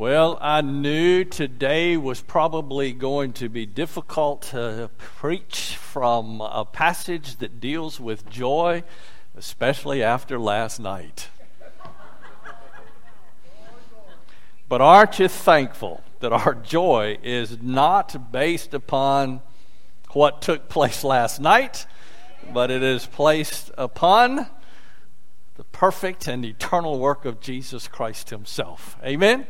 Well, I knew today was probably going to be difficult to preach from a passage that deals with joy, especially after last night. But aren't you thankful that our joy is not based upon what took place last night, but it is placed upon the perfect and eternal work of Jesus Christ Himself? Amen?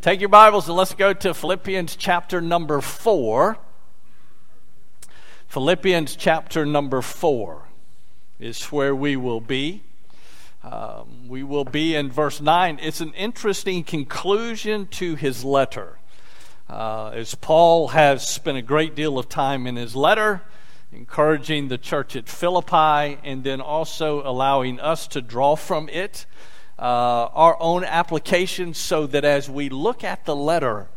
Take your Bibles and let's go to Philippians chapter number 4. Philippians chapter number 4 is where we will be. Um, we will be in verse 9. It's an interesting conclusion to his letter. Uh, as Paul has spent a great deal of time in his letter encouraging the church at Philippi and then also allowing us to draw from it uh, our own application so that as we look at the letter,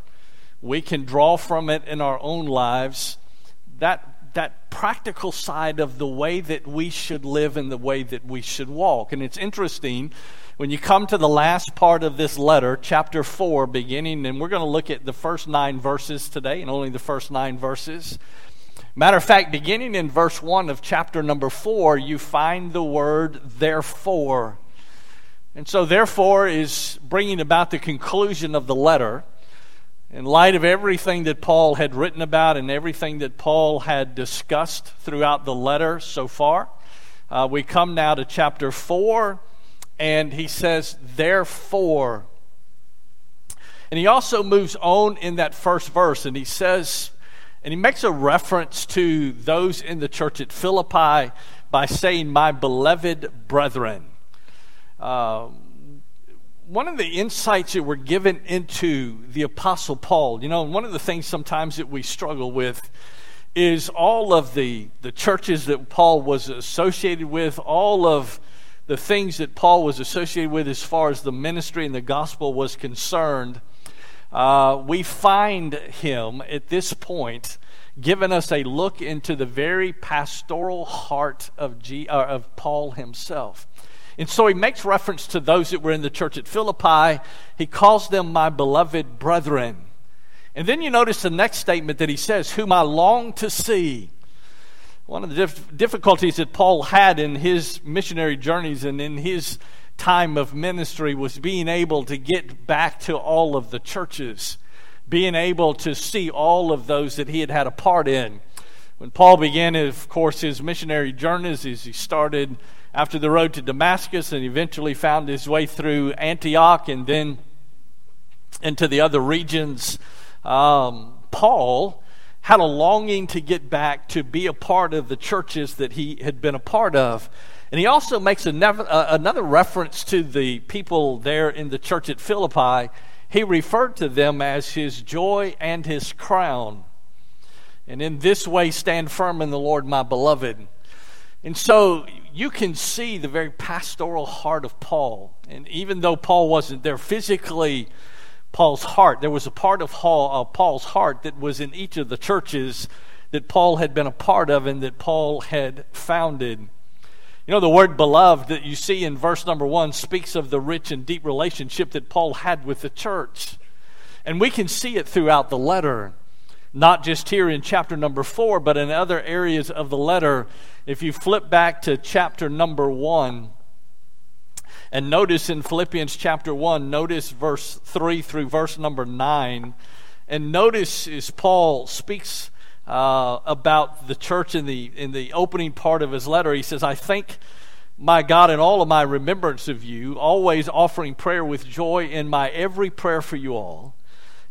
we can draw from it in our own lives that, that practical side of the way that we should live and the way that we should walk. And it's interesting when you come to the last part of this letter, chapter 4, beginning, and we're going to look at the first nine verses today and only the first nine verses. Matter of fact, beginning in verse 1 of chapter number 4, you find the word therefore. And so, therefore, is bringing about the conclusion of the letter in light of everything that Paul had written about and everything that Paul had discussed throughout the letter so far. Uh, we come now to chapter 4, and he says, Therefore. And he also moves on in that first verse, and he says, and he makes a reference to those in the church at Philippi by saying, My beloved brethren. Um, one of the insights that were given into the Apostle Paul, you know, one of the things sometimes that we struggle with is all of the, the churches that Paul was associated with, all of the things that Paul was associated with as far as the ministry and the gospel was concerned. Uh, we find him at this point giving us a look into the very pastoral heart of, G, uh, of Paul himself. And so he makes reference to those that were in the church at Philippi. He calls them my beloved brethren. And then you notice the next statement that he says, Whom I long to see. One of the dif- difficulties that Paul had in his missionary journeys and in his time of ministry was being able to get back to all of the churches, being able to see all of those that he had had a part in. When Paul began, of course, his missionary journeys, as he started after the road to Damascus and eventually found his way through Antioch and then into the other regions. Um, Paul had a longing to get back to be a part of the churches that he had been a part of. And he also makes never, uh, another reference to the people there in the church at Philippi. He referred to them as his joy and his crown. And in this way, stand firm in the Lord, my beloved. And so you can see the very pastoral heart of Paul. And even though Paul wasn't there physically, Paul's heart, there was a part of uh, Paul's heart that was in each of the churches that Paul had been a part of and that Paul had founded. You know, the word beloved that you see in verse number one speaks of the rich and deep relationship that Paul had with the church. And we can see it throughout the letter not just here in chapter number four, but in other areas of the letter. If you flip back to chapter number one, and notice in Philippians chapter 1, notice verse 3 through verse number 9. And notice as Paul speaks uh, about the church in the, in the opening part of his letter, he says, I thank my God in all of my remembrance of you, always offering prayer with joy in my every prayer for you all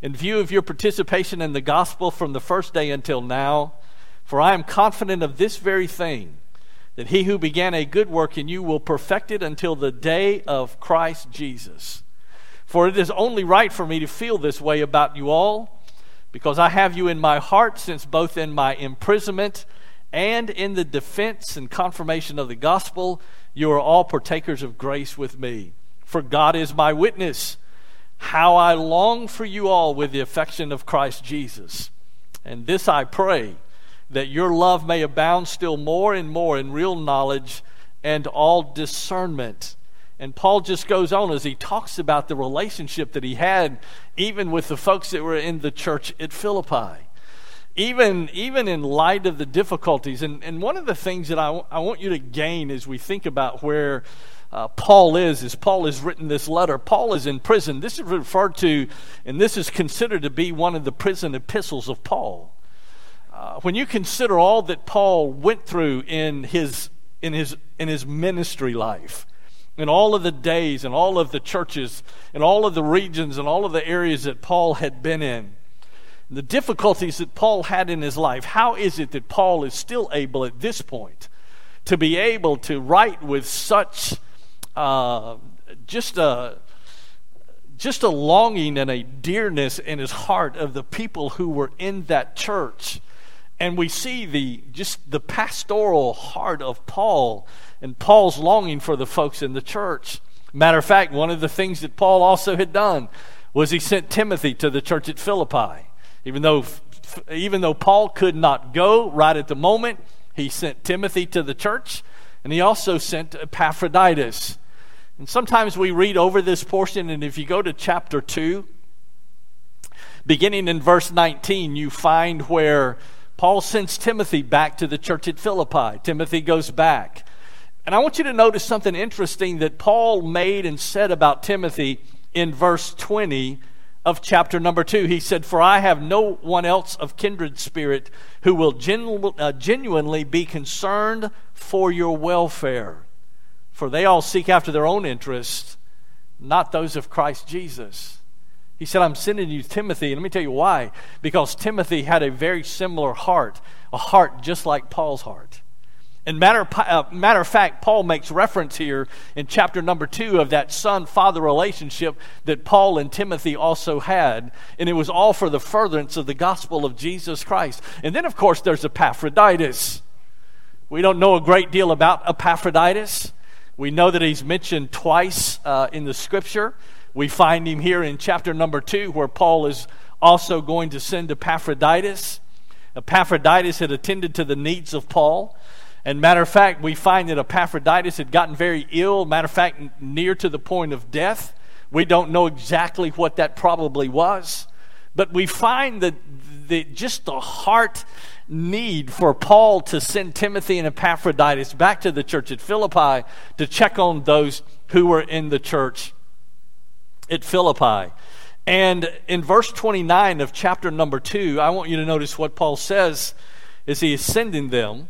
in view of your participation in the gospel from the first day until now, for I am confident of this very thing, that he who began a good work in you will perfect it until the day of Christ Jesus. For it is only right for me to feel this way about you all, because I have you in my heart, since both in my imprisonment and in the defense and confirmation of the gospel, you are all partakers of grace with me. For God is my witness how I long for you all with the affection of Christ Jesus. And this I pray, that your love may abound still more and more in real knowledge and all discernment, And Paul just goes on as he talks about the relationship that he had even with the folks that were in the church at Philippi. Even, even in light of the difficulties. And, and one of the things that I, I want you to gain as we think about where uh, Paul is, as Paul has written this letter, Paul is in prison. This is referred to, and this is considered to be one of the prison epistles of Paul. Uh, when you consider all that Paul went through in his, in his, in his ministry life, in all of the days and all of the churches and all of the regions and all of the areas that Paul had been in, the difficulties that Paul had in his life, how is it that Paul is still able at this point to be able to write with such uh, just a just a longing and a dearness in his heart of the people who were in that church and we see the just the pastoral heart of Paul and Paul's longing for the folks in the church. Matter of fact, one of the things that Paul also had done was he sent Timothy to the church at Philippi. Even though even though Paul could not go right at the moment, he sent Timothy to the church, and he also sent Epaphroditus. And sometimes we read over this portion, and if you go to chapter 2, beginning in verse 19, you find where Paul sends Timothy back to the church at Philippi. Timothy goes back. And I want you to notice something interesting that Paul made and said about Timothy in verse 20 of chapter number 2. He said, For I have no one else of kindred spirit who will genu- uh, genuinely be concerned for your welfare. For they all seek after their own interests, not those of Christ Jesus. He said, I'm sending you Timothy. And let me tell you why. Because Timothy had a very similar heart, a heart just like Paul's heart. And matter, uh, matter of fact, Paul makes reference here in chapter number two of that son father relationship that Paul and Timothy also had. And it was all for the furtherance of the gospel of Jesus Christ. And then, of course, there's Epaphroditus. We don't know a great deal about Epaphroditus. We know that he's mentioned twice uh, in the scripture. We find him here in chapter number two, where Paul is also going to send Epaphroditus. Epaphroditus had attended to the needs of Paul. And matter of fact, we find that Epaphroditus had gotten very ill, matter of fact, near to the point of death. We don't know exactly what that probably was. But we find that the, just the heart need for Paul to send Timothy and Epaphroditus back to the church at Philippi to check on those who were in the church at Philippi. And in verse 29 of chapter number 2, I want you to notice what Paul says as he is sending them,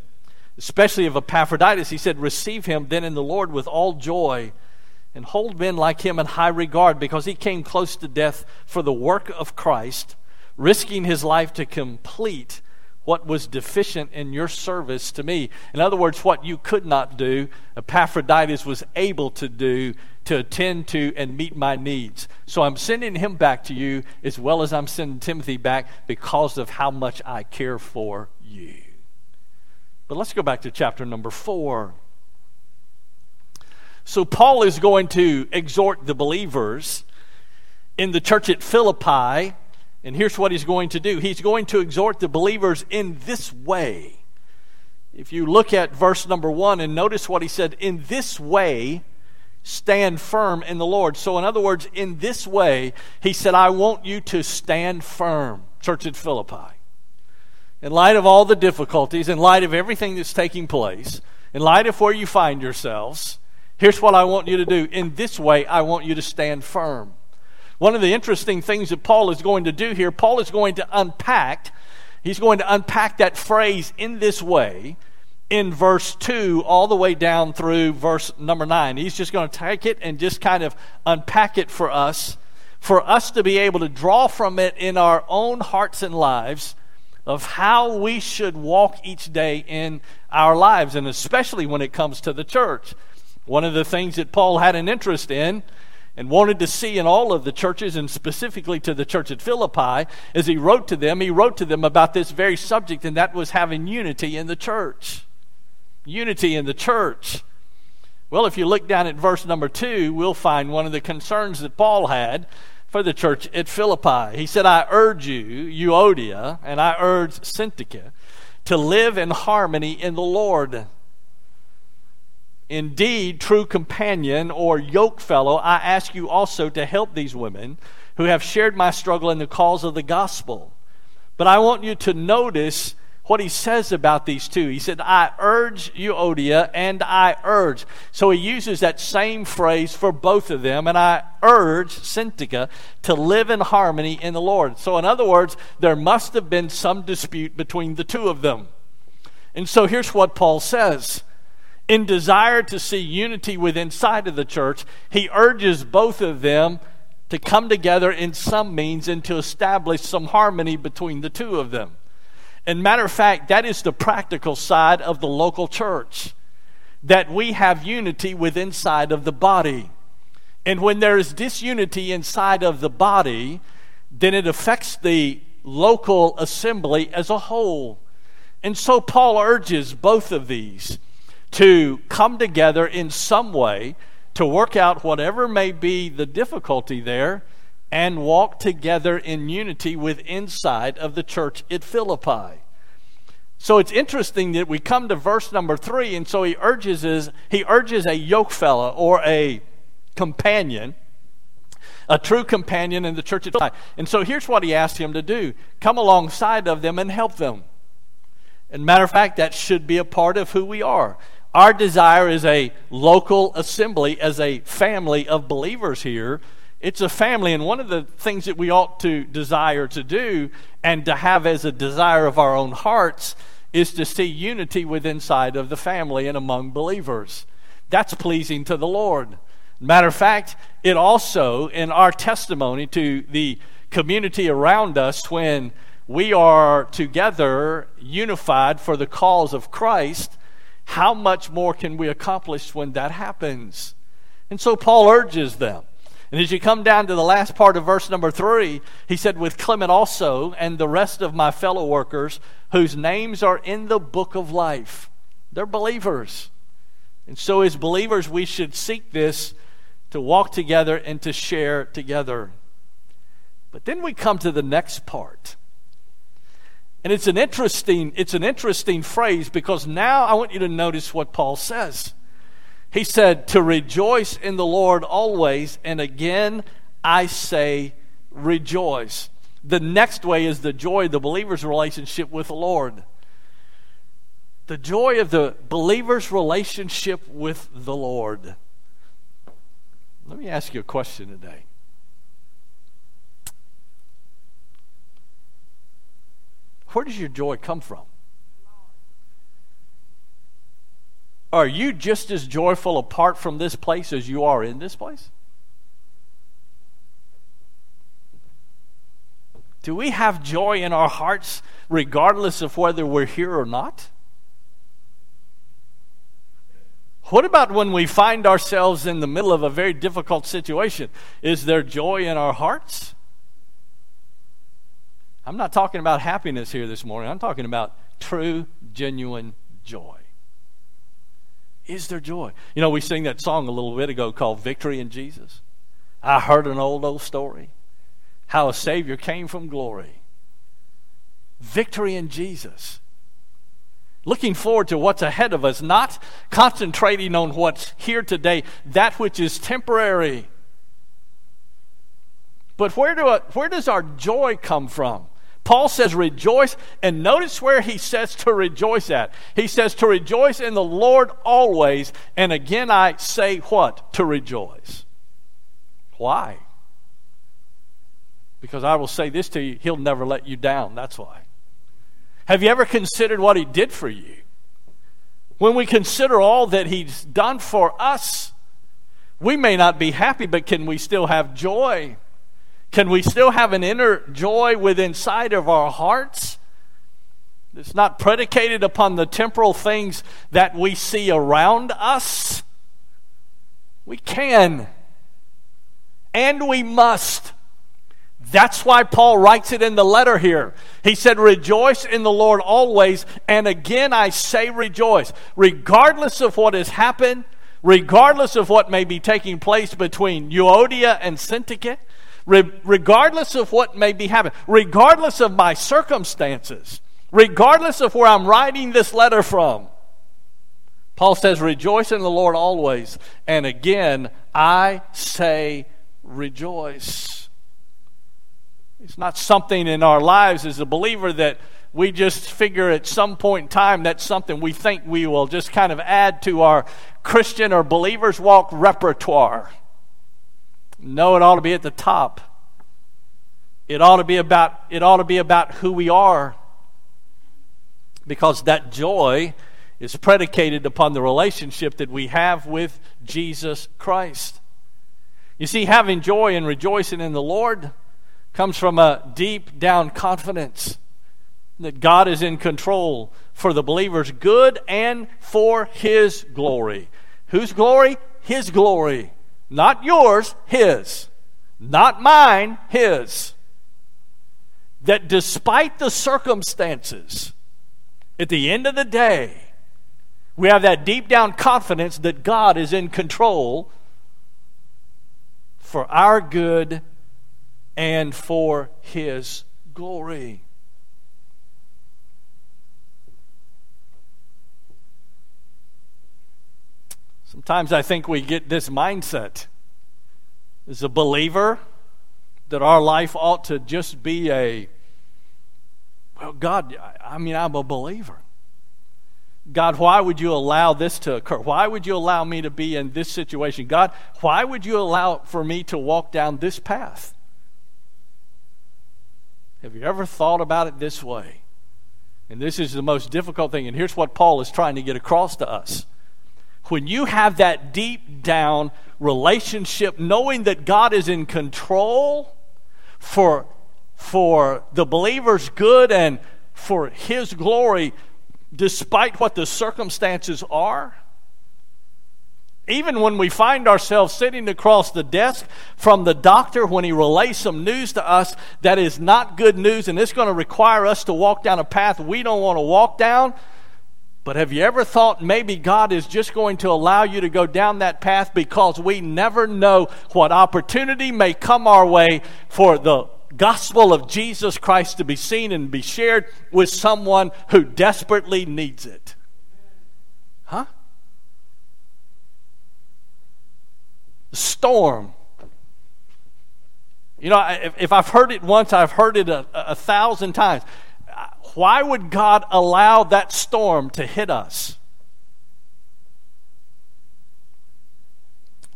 especially of Epaphroditus. He said, Receive him then in the Lord with all joy, and hold men like him in high regard, because he came close to death for the work of Christ, risking his life to complete what was deficient in your service to me. In other words, what you could not do, Epaphroditus was able to do to attend to and meet my needs. So I'm sending him back to you as well as I'm sending Timothy back because of how much I care for you. But let's go back to chapter number four. So Paul is going to exhort the believers in the church at Philippi, and here's what he's going to do he's going to exhort the believers in this way. If you look at verse number one and notice what he said, in this way, stand firm in the Lord. So, in other words, in this way, he said, I want you to stand firm, church at Philippi. In light of all the difficulties, in light of everything that's taking place, in light of where you find yourselves, here's what I want you to do. In this way, I want you to stand firm. One of the interesting things that Paul is going to do here, Paul is going to unpack, he's going to unpack that phrase in this way in verse 2 all the way down through verse number 9. He's just going to take it and just kind of unpack it for us, for us to be able to draw from it in our own hearts and lives of how we should walk each day in our lives, and especially when it comes to the church. One of the things that Paul had an interest in and wanted to see in all of the churches, and specifically to the church at Philippi, as he wrote to them, he wrote to them about this very subject, and that was having unity in the church unity in the church. Well, if you look down at verse number two, we'll find one of the concerns that Paul had for the church at Philippi. He said, I urge you, Euodia, and I urge Syntyche, to live in harmony in the Lord. Indeed true companion or yoke fellow, I ask you also to help these women who have shared my struggle in the cause of the gospel. But I want you to notice what he says about these two. He said, I urge you, Euodia, and I urge. So he uses that same phrase for both of them, and I urge Syntyche to live in harmony in the Lord. So, in other words, there must have been some dispute between the two of them. And so here's what Paul says. In desire to see unity within inside of the church, he urges both of them to come together in some means and to establish some harmony between the two of them. And matter of fact, that is the practical side of the local church. That we have unity within inside of the body. And when there is disunity inside of the body, then it affects the local assembly as a whole. And so Paul urges both of these to come together in some way to work out whatever may be the difficulty there and walk together in unity with inside of the church at Philippi. So it's interesting that we come to verse number three, and so he urges his, he urges a yoke fellow or a companion, a true companion in the church at Philippi. And so here's what he asked him to do: come alongside of them and help them. And matter of fact, that should be a part of who we are. Our desire is a local assembly, as a family of believers here, it's a family, and one of the things that we ought to desire to do and to have as a desire of our own hearts is to see unity within inside of the family and among believers. That's pleasing to the Lord. Matter of fact, it also, in our testimony to the community around us, when we are together unified for the cause of Christ, how much more can we accomplish when that happens? And so Paul urges them and as you come down to the last part of verse number three, he said, With Clement also and the rest of my fellow workers whose names are in the book of life. They're believers. And so, as believers, we should seek this to walk together and to share together. But then we come to the next part. And it's an interesting, it's an interesting phrase because now I want you to notice what Paul says. He said, To rejoice in the Lord always, and again I say, rejoice. The next way is the joy of the believer's relationship with the Lord. The joy of the believer's relationship with the Lord. Let me ask you a question today. Where does your joy come from? Are you just as joyful apart from this place as you are in this place? Do we have joy in our hearts regardless of whether we're here or not? What about when we find ourselves in the middle of a very difficult situation? Is there joy in our hearts? I'm not talking about happiness here this morning. I'm talking about true, genuine joy. Is there joy? You know, we sing that song a little bit ago called Victory in Jesus. I heard an old, old story how a Savior came from glory. Victory in Jesus. Looking forward to what's ahead of us, not concentrating on what's here today, that which is temporary. But where, do I, where does our joy come from? Paul says rejoice, and notice where he says to rejoice at. He says to rejoice in the Lord always, and again I say what? To rejoice. Why? Because I will say this to you, he'll never let you down. That's why. Have you ever considered what he did for you? When we consider all that he's done for us, we may not be happy, but can we still have joy? Can we still have an inner joy within inside of our hearts? It's not predicated upon the temporal things that we see around us. We can. And we must. That's why Paul writes it in the letter here. He said, Rejoice in the Lord always. And again, I say rejoice. Regardless of what has happened, regardless of what may be taking place between Euodia and Syntyche, regardless of what may be happening, regardless of my circumstances, regardless of where I'm writing this letter from. Paul says, Rejoice in the Lord always. And again, I say, Rejoice. It's not something in our lives as a believer that we just figure at some point in time that's something we think we will just kind of add to our Christian or believer's walk repertoire. No, it ought to be at the top. It ought to be about it ought to be about who we are. Because that joy is predicated upon the relationship that we have with Jesus Christ. You see, having joy and rejoicing in the Lord comes from a deep down confidence that God is in control for the believer's good and for His glory. Whose glory? His glory. Not yours, His. Not mine, His. That despite the circumstances, at the end of the day, we have that deep down confidence that God is in control for our good and for His glory. Sometimes I think we get this mindset as a believer that our life ought to just be a, well, God, I mean, I'm a believer. God, why would you allow this to occur? Why would you allow me to be in this situation? God, why would you allow for me to walk down this path? Have you ever thought about it this way? And this is the most difficult thing. And here's what Paul is trying to get across to us. When you have that deep down relationship, knowing that God is in control for, for the believer's good and for his glory, despite what the circumstances are? Even when we find ourselves sitting across the desk from the doctor when he relays some news to us that is not good news and it's going to require us to walk down a path we don't want to walk down. But have you ever thought maybe God is just going to allow you to go down that path because we never know what opportunity may come our way for the gospel of Jesus Christ to be seen and be shared with someone who desperately needs it. Huh? Storm. You know, if, I've heard it once, I've heard it a, a thousand times. Why would God allow that storm to hit us?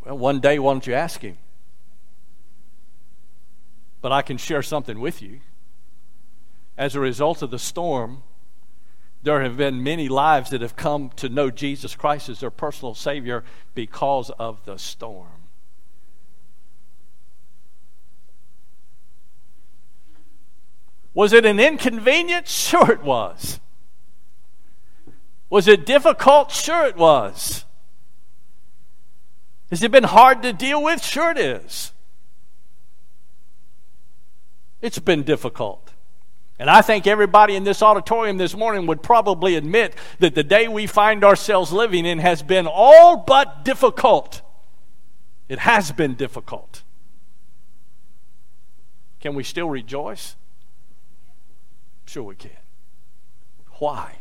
Well, one day, why don't you ask Him? But I can share something with you. As a result of the storm, there have been many lives that have come to know Jesus Christ as their personal Savior because of the storm. Was it an inconvenience? Sure, it was. Was it difficult? Sure, it was. Has it been hard to deal with? Sure, it is. It's been difficult. And I think everybody in this auditorium this morning would probably admit that the day we find ourselves living in has been all but difficult. It has been difficult. Can we still rejoice? Sure, we can. Why?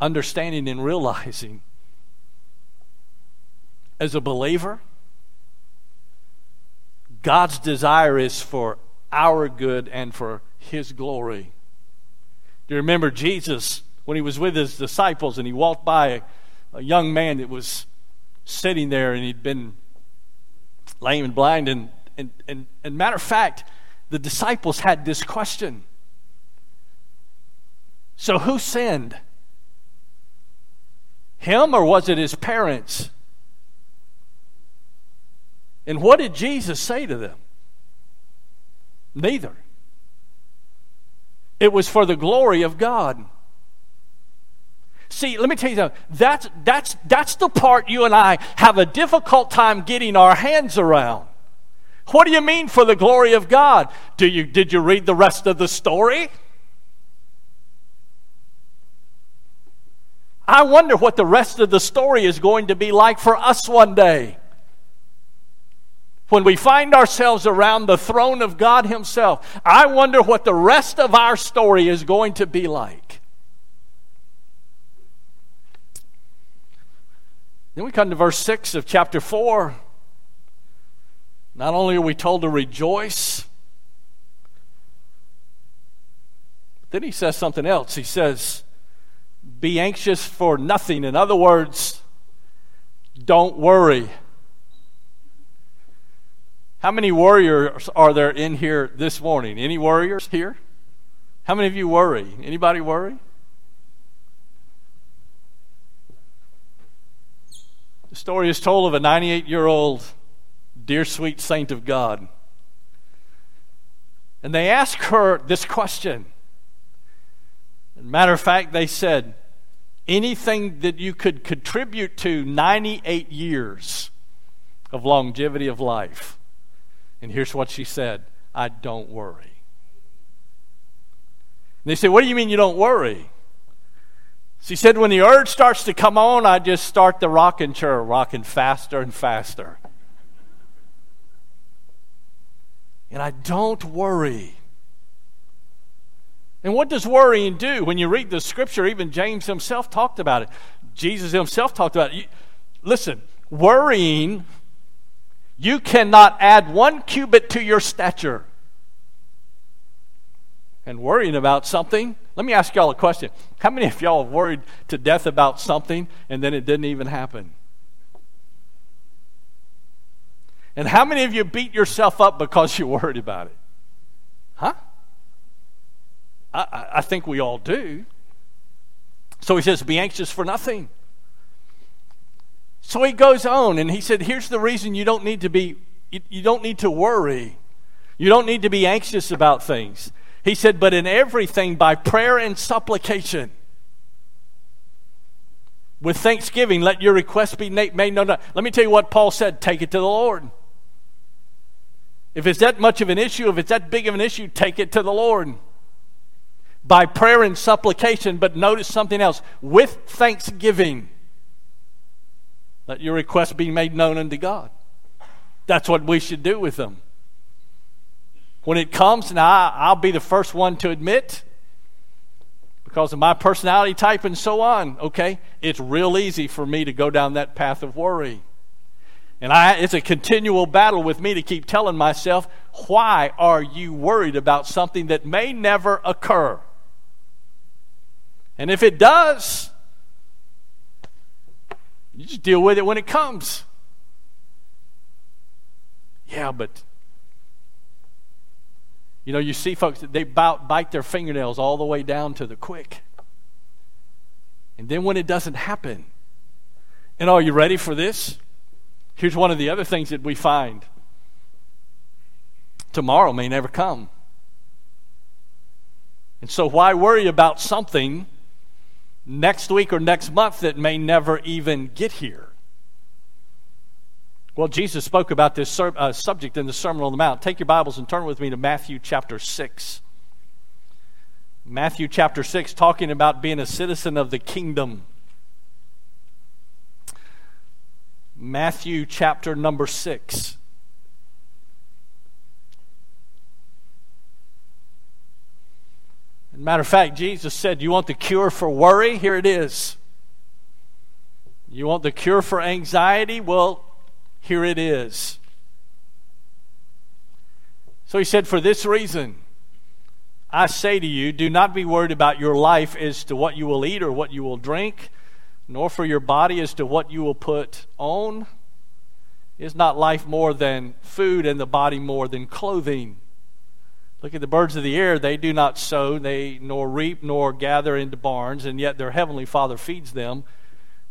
Understanding and realizing as a believer, God's desire is for our good and for His glory. Do you remember Jesus when he was with his disciples and he walked by a, a young man that was sitting there and he'd been lame and blind? And, and, and, and matter of fact, the disciples had this question So who sinned? Him or was it his parents? And what did Jesus say to them? Neither. It was for the glory of God. See, let me tell you something. That's, that's, that's the part you and I have a difficult time getting our hands around. What do you mean for the glory of God? Do you, did you read the rest of the story? I wonder what the rest of the story is going to be like for us one day when we find ourselves around the throne of God Himself, I wonder what the rest of our story is going to be like. Then we come to verse 6 of chapter 4. Not only are we told to rejoice, but then he says something else. He says, Be anxious for nothing. In other words, don't worry. How many warriors are there in here this morning? Any warriors here? How many of you worry? Anybody worry? The story is told of a 98 year old dear sweet saint of God. And they ask her this question. Matter of fact, they said, anything that you could contribute to 98 years of longevity of life. And here's what she said I don't worry. And they said, What do you mean you don't worry? She said, when the urge starts to come on, I just start the rocking chair, rocking faster and faster. And I don't worry. And what does worrying do? When you read the scripture, even James himself talked about it. Jesus himself talked about it. listen, worrying, you cannot add one cubit to your stature. And worrying about something, let me ask y'all a question. How many of y'all have worried to death about something and then it didn't even happen? And how many of you beat yourself up because you worried about it? Huh? I, I think we all do. So he says, Be anxious for nothing. So he goes on and he said, Here's the reason you don't need to be, you, you don't need to worry. You don't need to be anxious about things. He said, But in everything, by prayer and supplication, with thanksgiving, let your requests be made known. Let me tell you what Paul said take it to the Lord. If it's that much of an issue, if it's that big of an issue, take it to the Lord. By prayer and supplication, but notice something else with thanksgiving, let your requests be made known unto God. That's what we should do with them. When it comes, now I'll be the first one to admit, because of my personality type and so on, okay, it's real easy for me to go down that path of worry. And I, it's a continual battle with me to keep telling myself, why are you worried about something that may never occur? And if it does, you just deal with it when it comes. Yeah, but you know, you see folks, they bite their fingernails all the way down to the quick. And then when it doesn't happen, and are you ready for this? Here's one of the other things that we find tomorrow may never come. And so, why worry about something next week or next month that may never even get here? Well, Jesus spoke about this uh, subject in the Sermon on the Mount. Take your Bibles and turn with me to Matthew chapter 6. Matthew chapter 6, talking about being a citizen of the kingdom. Matthew chapter number 6. As a matter of fact, Jesus said, You want the cure for worry? Here it is. You want the cure for anxiety? Well, here it is. So he said, For this reason, I say to you, do not be worried about your life as to what you will eat or what you will drink, nor for your body as to what you will put on. Is not life more than food and the body more than clothing? Look at the birds of the air. They do not sow, they nor reap, nor gather into barns, and yet their heavenly Father feeds them.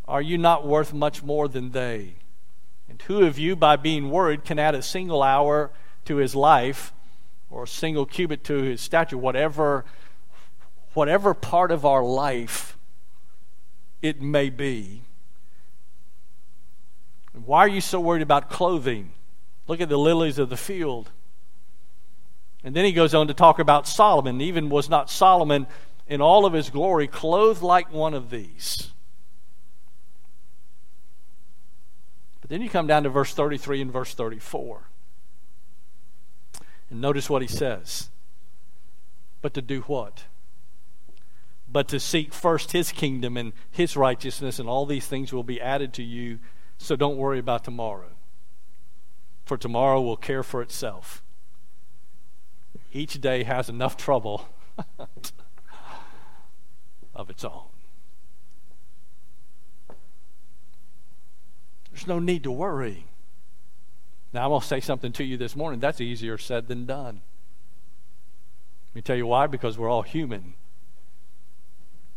Are you not worth much more than they? And who of you, by being worried, can add a single hour to his life or a single cubit to his stature, whatever, whatever part of our life it may be? Why are you so worried about clothing? Look at the lilies of the field. And then he goes on to talk about Solomon. Even was not Solomon in all of his glory clothed like one of these? But then you come down to verse 33 and verse 34. And notice what he says. But to do what? but to seek first his kingdom and his righteousness, and all these things will be added to you. So don't worry about tomorrow, for tomorrow will care for itself. Each day has enough trouble of its own. There's no need to worry. Now, I'm going to say something to you this morning. That's easier said than done. Let me tell you why because we're all human.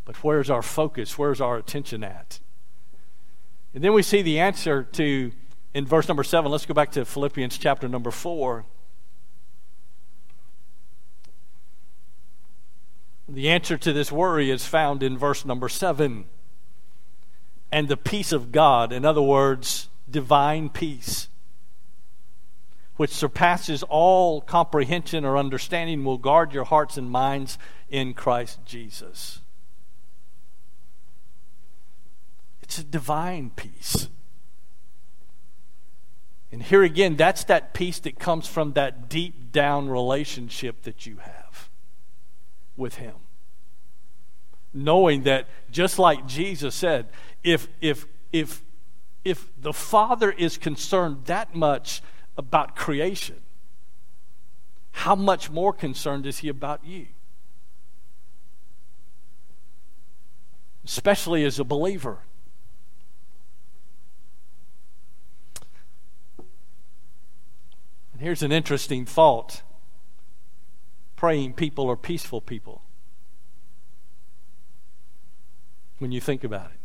But where's our focus? Where's our attention at? And then we see the answer to, in verse number seven, let's go back to Philippians chapter number four. The answer to this worry is found in verse number seven. And the peace of God, in other words, divine peace, which surpasses all comprehension or understanding, will guard your hearts and minds in Christ Jesus. It's a divine peace. And here again, that's that peace that comes from that deep down relationship that you have with Him. Knowing that, just like Jesus said, if, if, if, if the Father is concerned that much about creation, how much more concerned is He about you? Especially as a believer. And here's an interesting thought praying people are peaceful people when you think about it.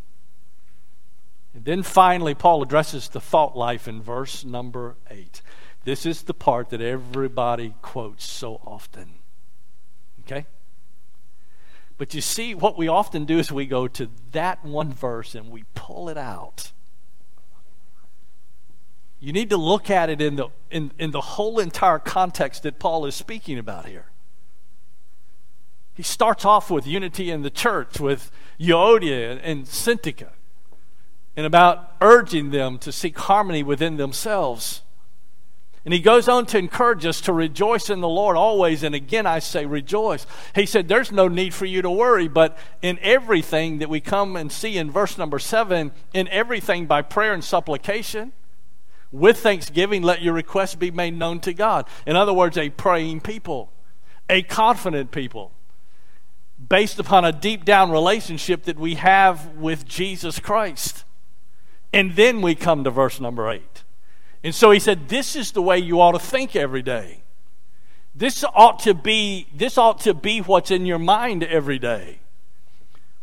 And then finally, Paul addresses the thought life in verse number 8. This is the part that everybody quotes so often. Okay? But you see, what we often do is we go to that one verse and we pull it out you need to look at it in the, in, in the whole entire context that Paul is speaking about here. He starts off with unity in the church, with Euodia and Syntyche, and about urging them to seek harmony within themselves. And he goes on to encourage us to rejoice in the Lord always. And again, I say rejoice. He said, There's no need for you to worry, but in everything that we come and see in verse number seven, in everything by prayer and supplication, with thanksgiving, let your requests be made known to God. In other words, a praying people, a confident people, based upon a deep down relationship that we have with Jesus Christ. And then we come to verse number eight. And so he said, This is the way you ought to think every day. This ought to be, this ought to be what's in your mind every day.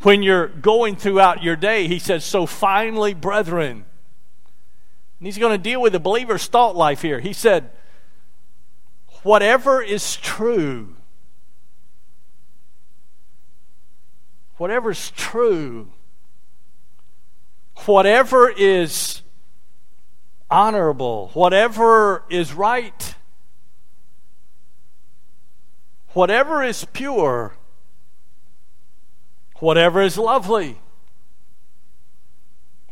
When you're going throughout your day, he says, So finally, brethren, and he's going to deal with the believer's thought life here. He said, Whatever is true, whatever is true, whatever is honorable, whatever is right, whatever is pure, whatever is lovely,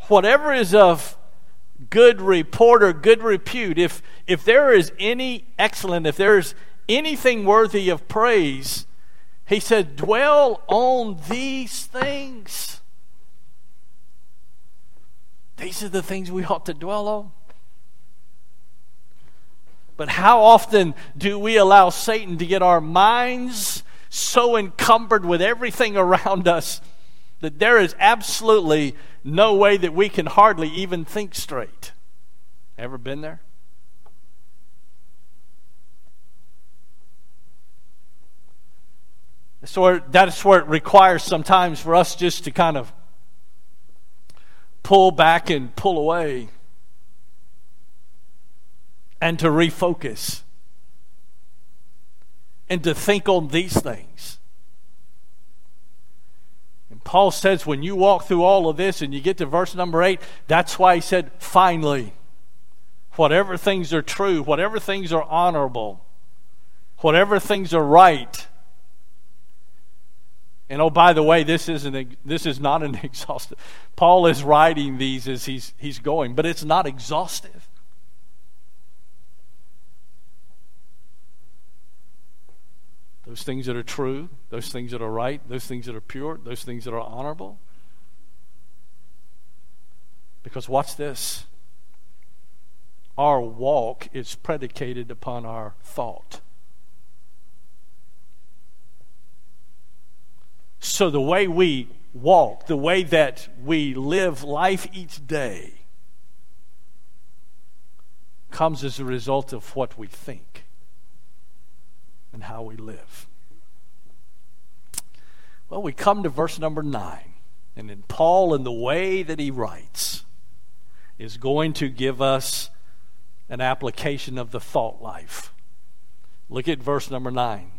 whatever is of good report or good repute, if, if there is any excellent, if there is anything worthy of praise, he said, dwell on these things. These are the things we ought to dwell on. But how often do we allow Satan to get our minds so encumbered with everything around us that there is absolutely no way that we can hardly even think straight. Ever been there? So that's where it requires sometimes for us just to kind of pull back and pull away and to refocus and to think on these things. And Paul says when you walk through all of this and you get to verse number eight, that's why he said, finally, whatever things are true, whatever things are honorable, whatever things are right. And oh, by the way, this isn't this is not an exhaustive. Paul is writing these as he's he's going, but it's not exhaustive. those things that are true, those things that are right, those things that are pure, those things that are honorable. Because watch this our walk is predicated upon our thought. So the way we walk, the way that we live life each day, comes as a result of what we think and how we live. Well, we come to verse number nine, and then Paul, in the way that he writes, is going to give us an application of the thought life. Look at verse number nine.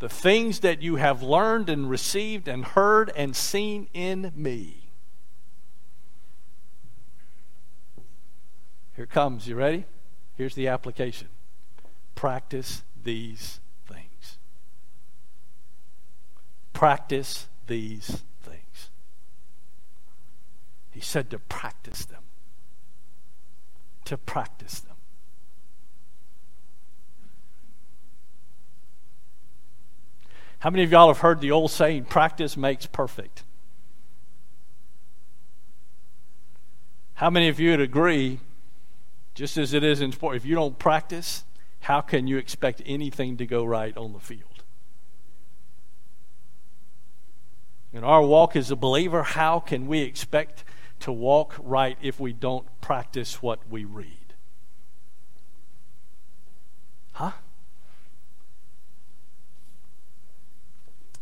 The things that you have learned and received and heard and seen in me. Here comes. You ready? Here's the application practice these things. Practice these things. He said to practice them to practice them. How many of y'all have heard the old saying, practice makes perfect? How many of you would agree, just as it is in sport, if you don't practice, how can you expect anything to go right on the field? In our walk as a believer, how can we expect to walk right if we don't practice what we read. Huh?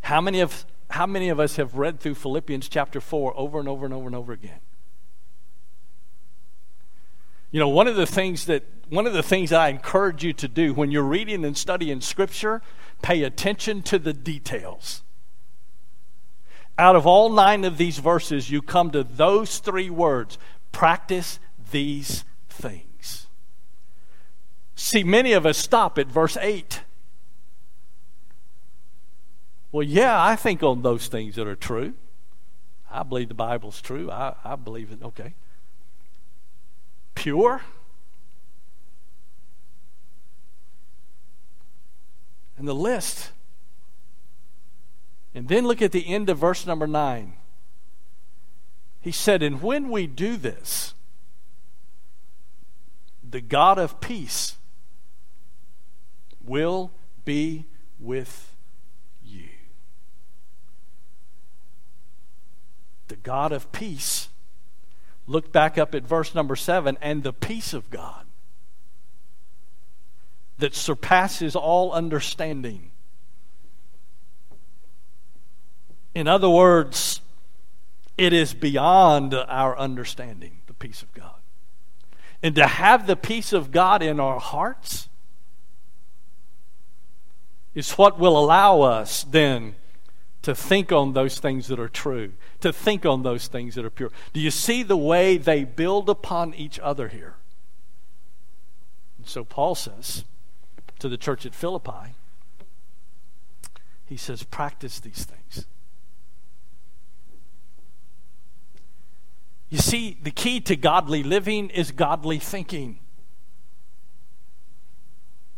How many of how many of us have read through Philippians chapter 4 over and over and over and over again? You know, one of the things that one of the things I encourage you to do when you're reading and studying scripture, pay attention to the details out of all nine of these verses, you come to those three words practice these things. See, many of us stop at verse 8. Well, yeah, I think on those things that are true. I believe the Bible's true. I, I believe it. Okay. Pure. And the list and then look at the end of verse number 9. He said, And when we do this, the God of peace will be with you. The God of peace. Look back up at verse number 7 and the peace of God that surpasses all understanding In other words, it is beyond our understanding, the peace of God. And to have the peace of God in our hearts is what will allow us then to think on those things that are true, to think on those things that are pure. Do you see the way they build upon each other here? And so Paul says to the church at Philippi, he says, practice these things. You see, the key to godly living is godly thinking.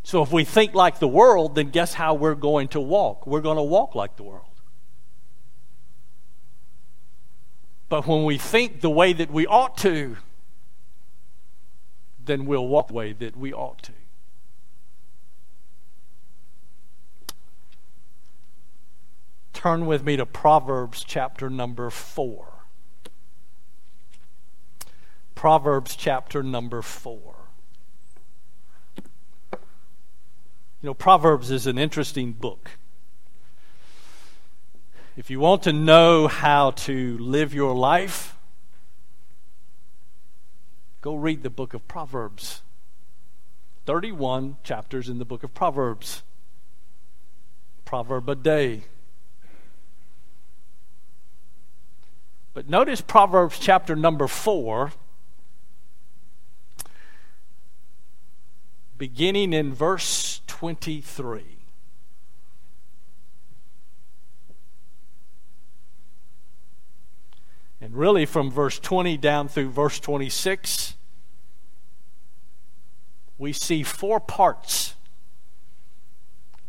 So if we think like the world, then guess how we're going to walk? We're going to walk like the world. But when we think the way that we ought to, then we'll walk the way that we ought to. Turn with me to Proverbs chapter number 4. Proverbs chapter number 4. You know, Proverbs is an interesting book. If you want to know how to live your life, go read the book of Proverbs. 31 chapters in the book of Proverbs. Proverb a day. But notice Proverbs chapter number 4 beginning in verse 23. And really, from verse 20 down through verse 26, we see four parts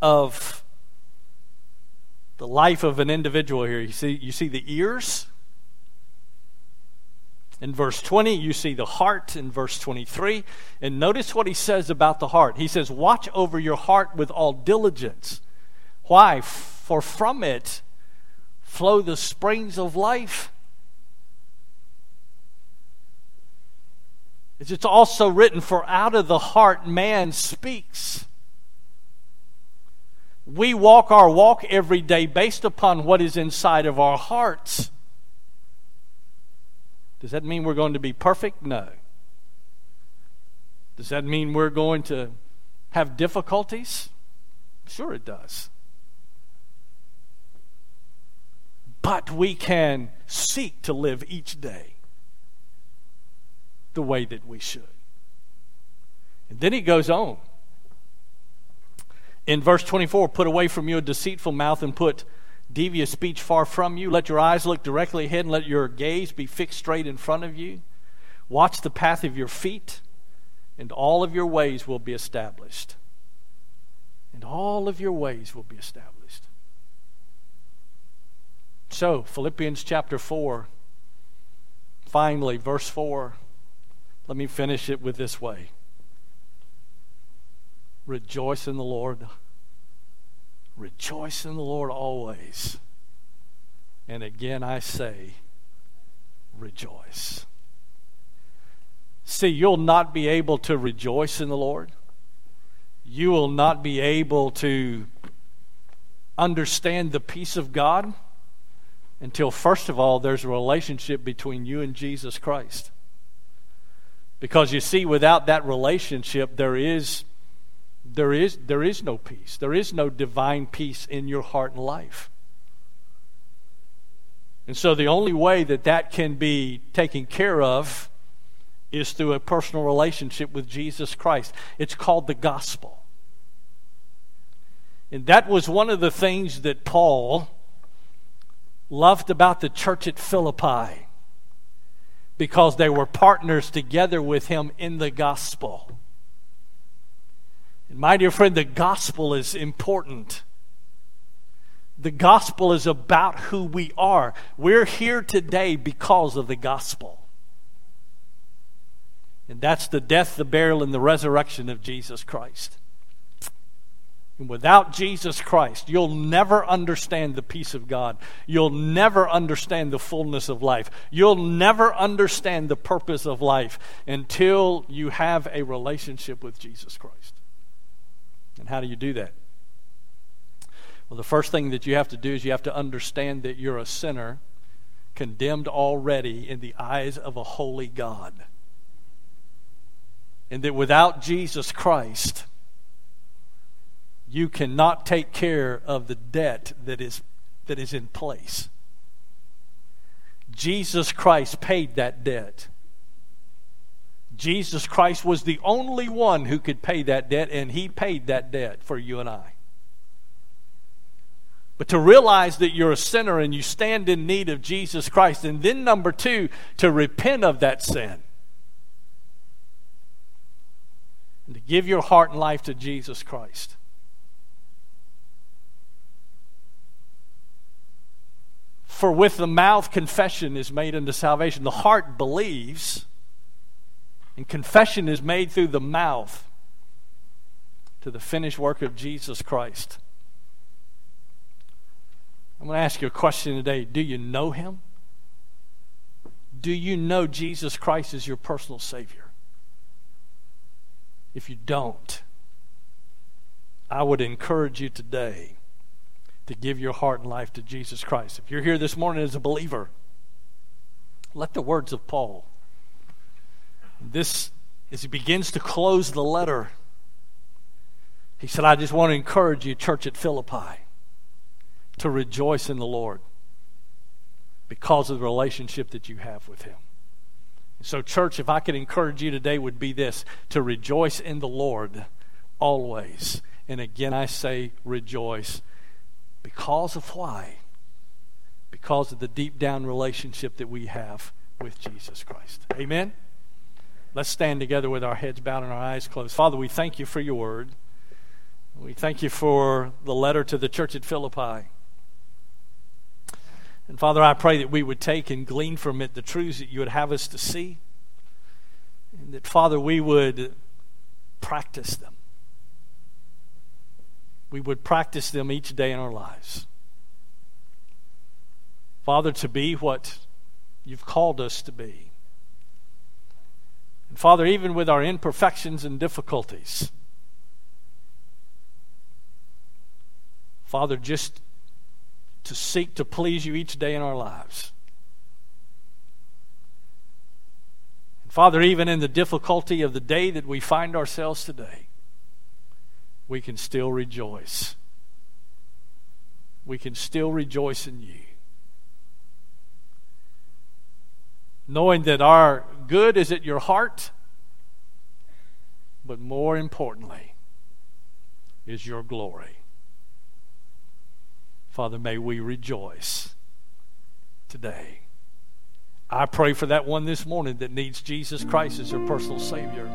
of the life of an individual here. You see, you see the ears. In verse 20, you see the heart in verse 23. And notice what he says about the heart. He says, Watch over your heart with all diligence. Why? For from it flow the springs of life. It's also written, For out of the heart man speaks. We walk our walk every day based upon what is inside of our hearts. Does that mean we're going to be perfect? No. Does that mean we're going to have difficulties? Sure, it does. But we can seek to live each day the way that we should. And then he goes on. In verse 24, put away from you a deceitful mouth and put devious speech far from you. Let your eyes look directly ahead and let your gaze be fixed straight in front of you. Watch the path of your feet, and all of your ways will be established. And all of your ways will be established. So, Philippians chapter 4, finally, verse 4 let me finish it with this way Rejoice in the Lord. Rejoice in the Lord always. And again I say, rejoice. See, you'll not be able to rejoice in the Lord. You will not be able to understand the peace of God until, first of all, there's a relationship between you and Jesus Christ. Because you see, without that relationship, there is, there is, there is no peace. There is no divine peace in your heart and life. And so the only way that that can be taken care of is through a personal relationship with Jesus Christ. It's called the gospel. And that was one of the things that Paul loved about the church at Philippi because they were partners together with him in the gospel. And my dear friend, the gospel is important. The gospel is about who we are. We're here today because of the gospel. And that's the death, the burial, and the resurrection of Jesus Christ. And without Jesus Christ, you'll never understand the peace of God. You'll never understand the fullness of life. You'll never understand the purpose of life until you have a relationship with Jesus Christ. And how do you do that? Well, the first thing that you have to do is you have to understand that you're a sinner, condemned already in the eyes of a holy God. And that without Jesus Christ, you cannot take care of the debt that is, that is in place. Jesus Christ paid that debt. Jesus Christ was the only one who could pay that debt, and He paid that debt for you and I. But to realize that you're a sinner and you stand in need of Jesus Christ, and then number two, to repent of that sin. And to give your heart and life to Jesus Christ. For with the mouth confession is made unto salvation. The heart believes, and confession is made through the mouth to the finished work of Jesus Christ. I'm going to ask you a question today. Do you know him? Do you know Jesus Christ as your personal Savior? If you don't, I would encourage you today to give your heart and life to Jesus Christ. If you're here this morning as a believer, let the words of Paul, this, as he begins to close the letter, he said, I just want to encourage you, church at Philippi, to rejoice in the Lord because of the relationship that you have with him. So, church, if I could encourage you today, would be this to rejoice in the Lord always. And again, I say rejoice because of why? Because of the deep down relationship that we have with Jesus Christ. Amen? Let's stand together with our heads bowed and our eyes closed. Father, we thank you for your word. We thank you for the letter to the church at Philippi. And Father, I pray that we would take and glean from it the truths that you would have us to see. And that, Father, we would practice them. We would practice them each day in our lives. Father, to be what you've called us to be. And Father, even with our imperfections and difficulties, Father, just to seek to please you each day in our lives. And Father, even in the difficulty of the day that we find ourselves today, we can still rejoice. We can still rejoice in you. Knowing that our good is at your heart, but more importantly, is your glory. Father, may we rejoice today. I pray for that one this morning that needs Jesus Christ as their personal Savior.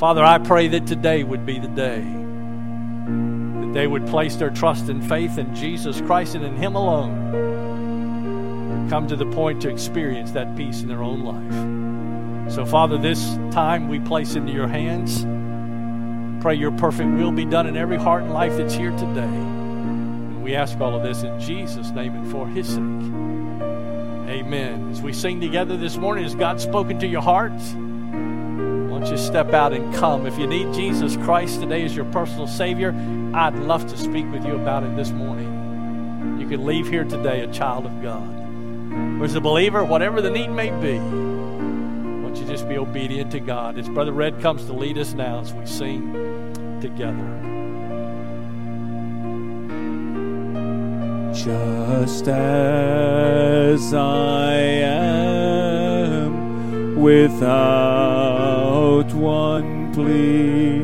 Father, I pray that today would be the day that they would place their trust and faith in Jesus Christ and in Him alone. Come to the point to experience that peace in their own life. So, Father, this time we place into your hands. Pray your perfect will be done in every heart and life that's here today. We ask all of this in Jesus' name and for his sake. Amen. As we sing together this morning, has God spoken to your heart? Why don't you step out and come? If you need Jesus Christ today as your personal Savior, I'd love to speak with you about it this morning. You can leave here today a child of God. Or as a believer, whatever the need may be, why don't you just be obedient to God? As Brother Red comes to lead us now as we sing together. just as I am, without one plea,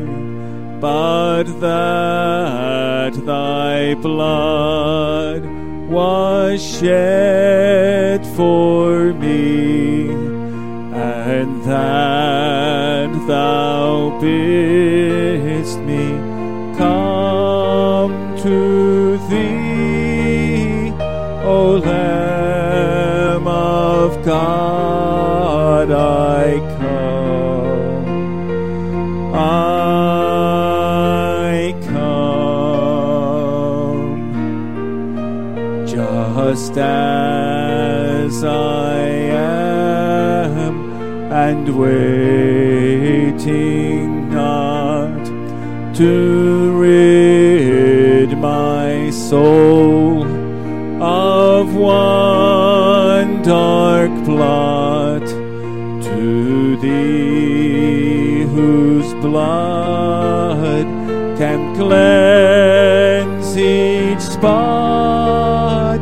but that thy blood was shed for me, and that thou bidst me come to thee. O Lamb of God, I come. I come just as I am and waiting not to rid my soul dark plot to thee whose blood can cleanse each spot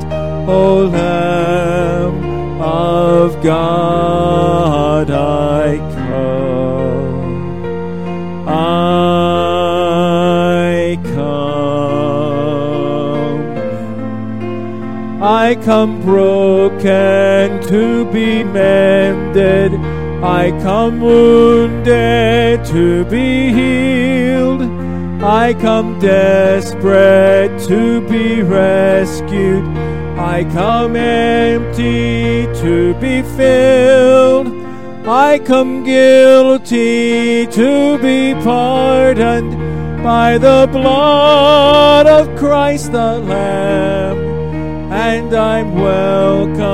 o lamb of god I come broken to be mended. I come wounded to be healed. I come desperate to be rescued. I come empty to be filled. I come guilty to be pardoned by the blood of Christ the Lamb and I'm welcome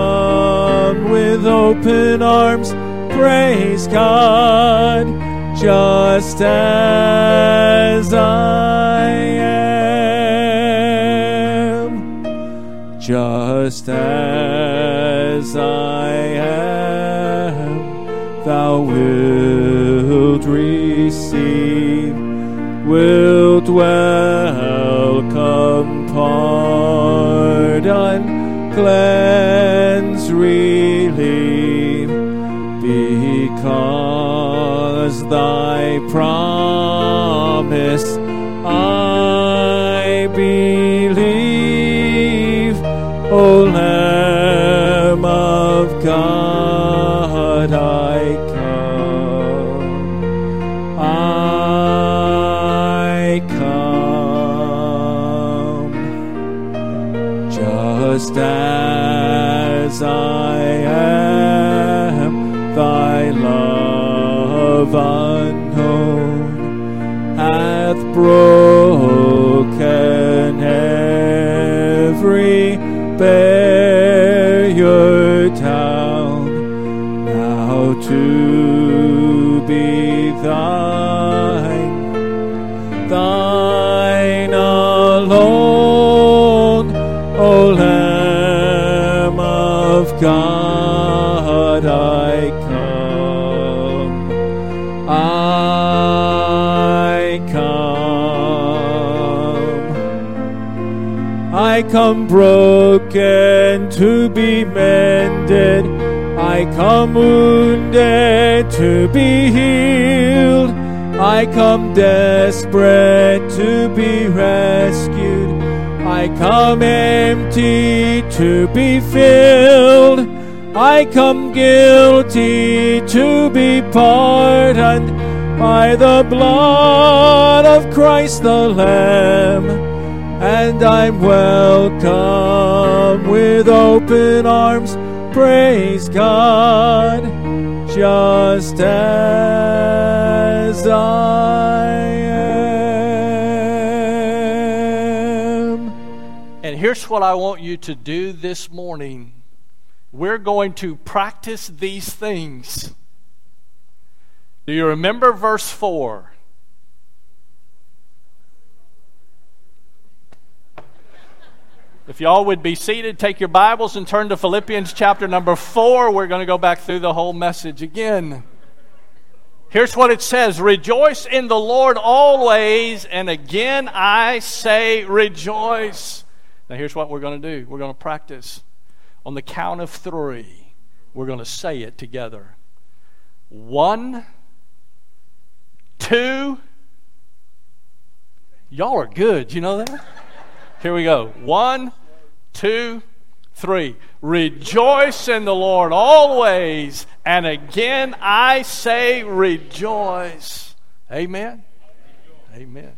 with open arms. Praise God, just as I am, just as I am, thou wilt receive, wilt welcome pardon, cleanse, relieve, because thy promise I believe, O Lamb of God, I just as I am, thy love unknown hath broken every barrier down. Now to God, I come. I come. I come broken to be mended. I come wounded to be healed. I come desperate to be rescued. I come empty to be filled. I come guilty to be pardoned by the blood of Christ the Lamb. And I'm welcome with open arms. Praise God, just as I here's what I want you to do this morning we're going to practice these things. Do you remember verse 4? If y'all would be seated, take your Bibles and turn to Philippians chapter number 4. We're going to go back through the whole message again. Here's what it says Rejoice in the Lord always, and again I say rejoice. Now, here's what we're going to do we're going to practice. On the count of three, we're going to say it together. One, two, y'all are good. You know that? Here we go. One, two, three. Rejoice in the Lord always. And again I say rejoice. Amen. Amen.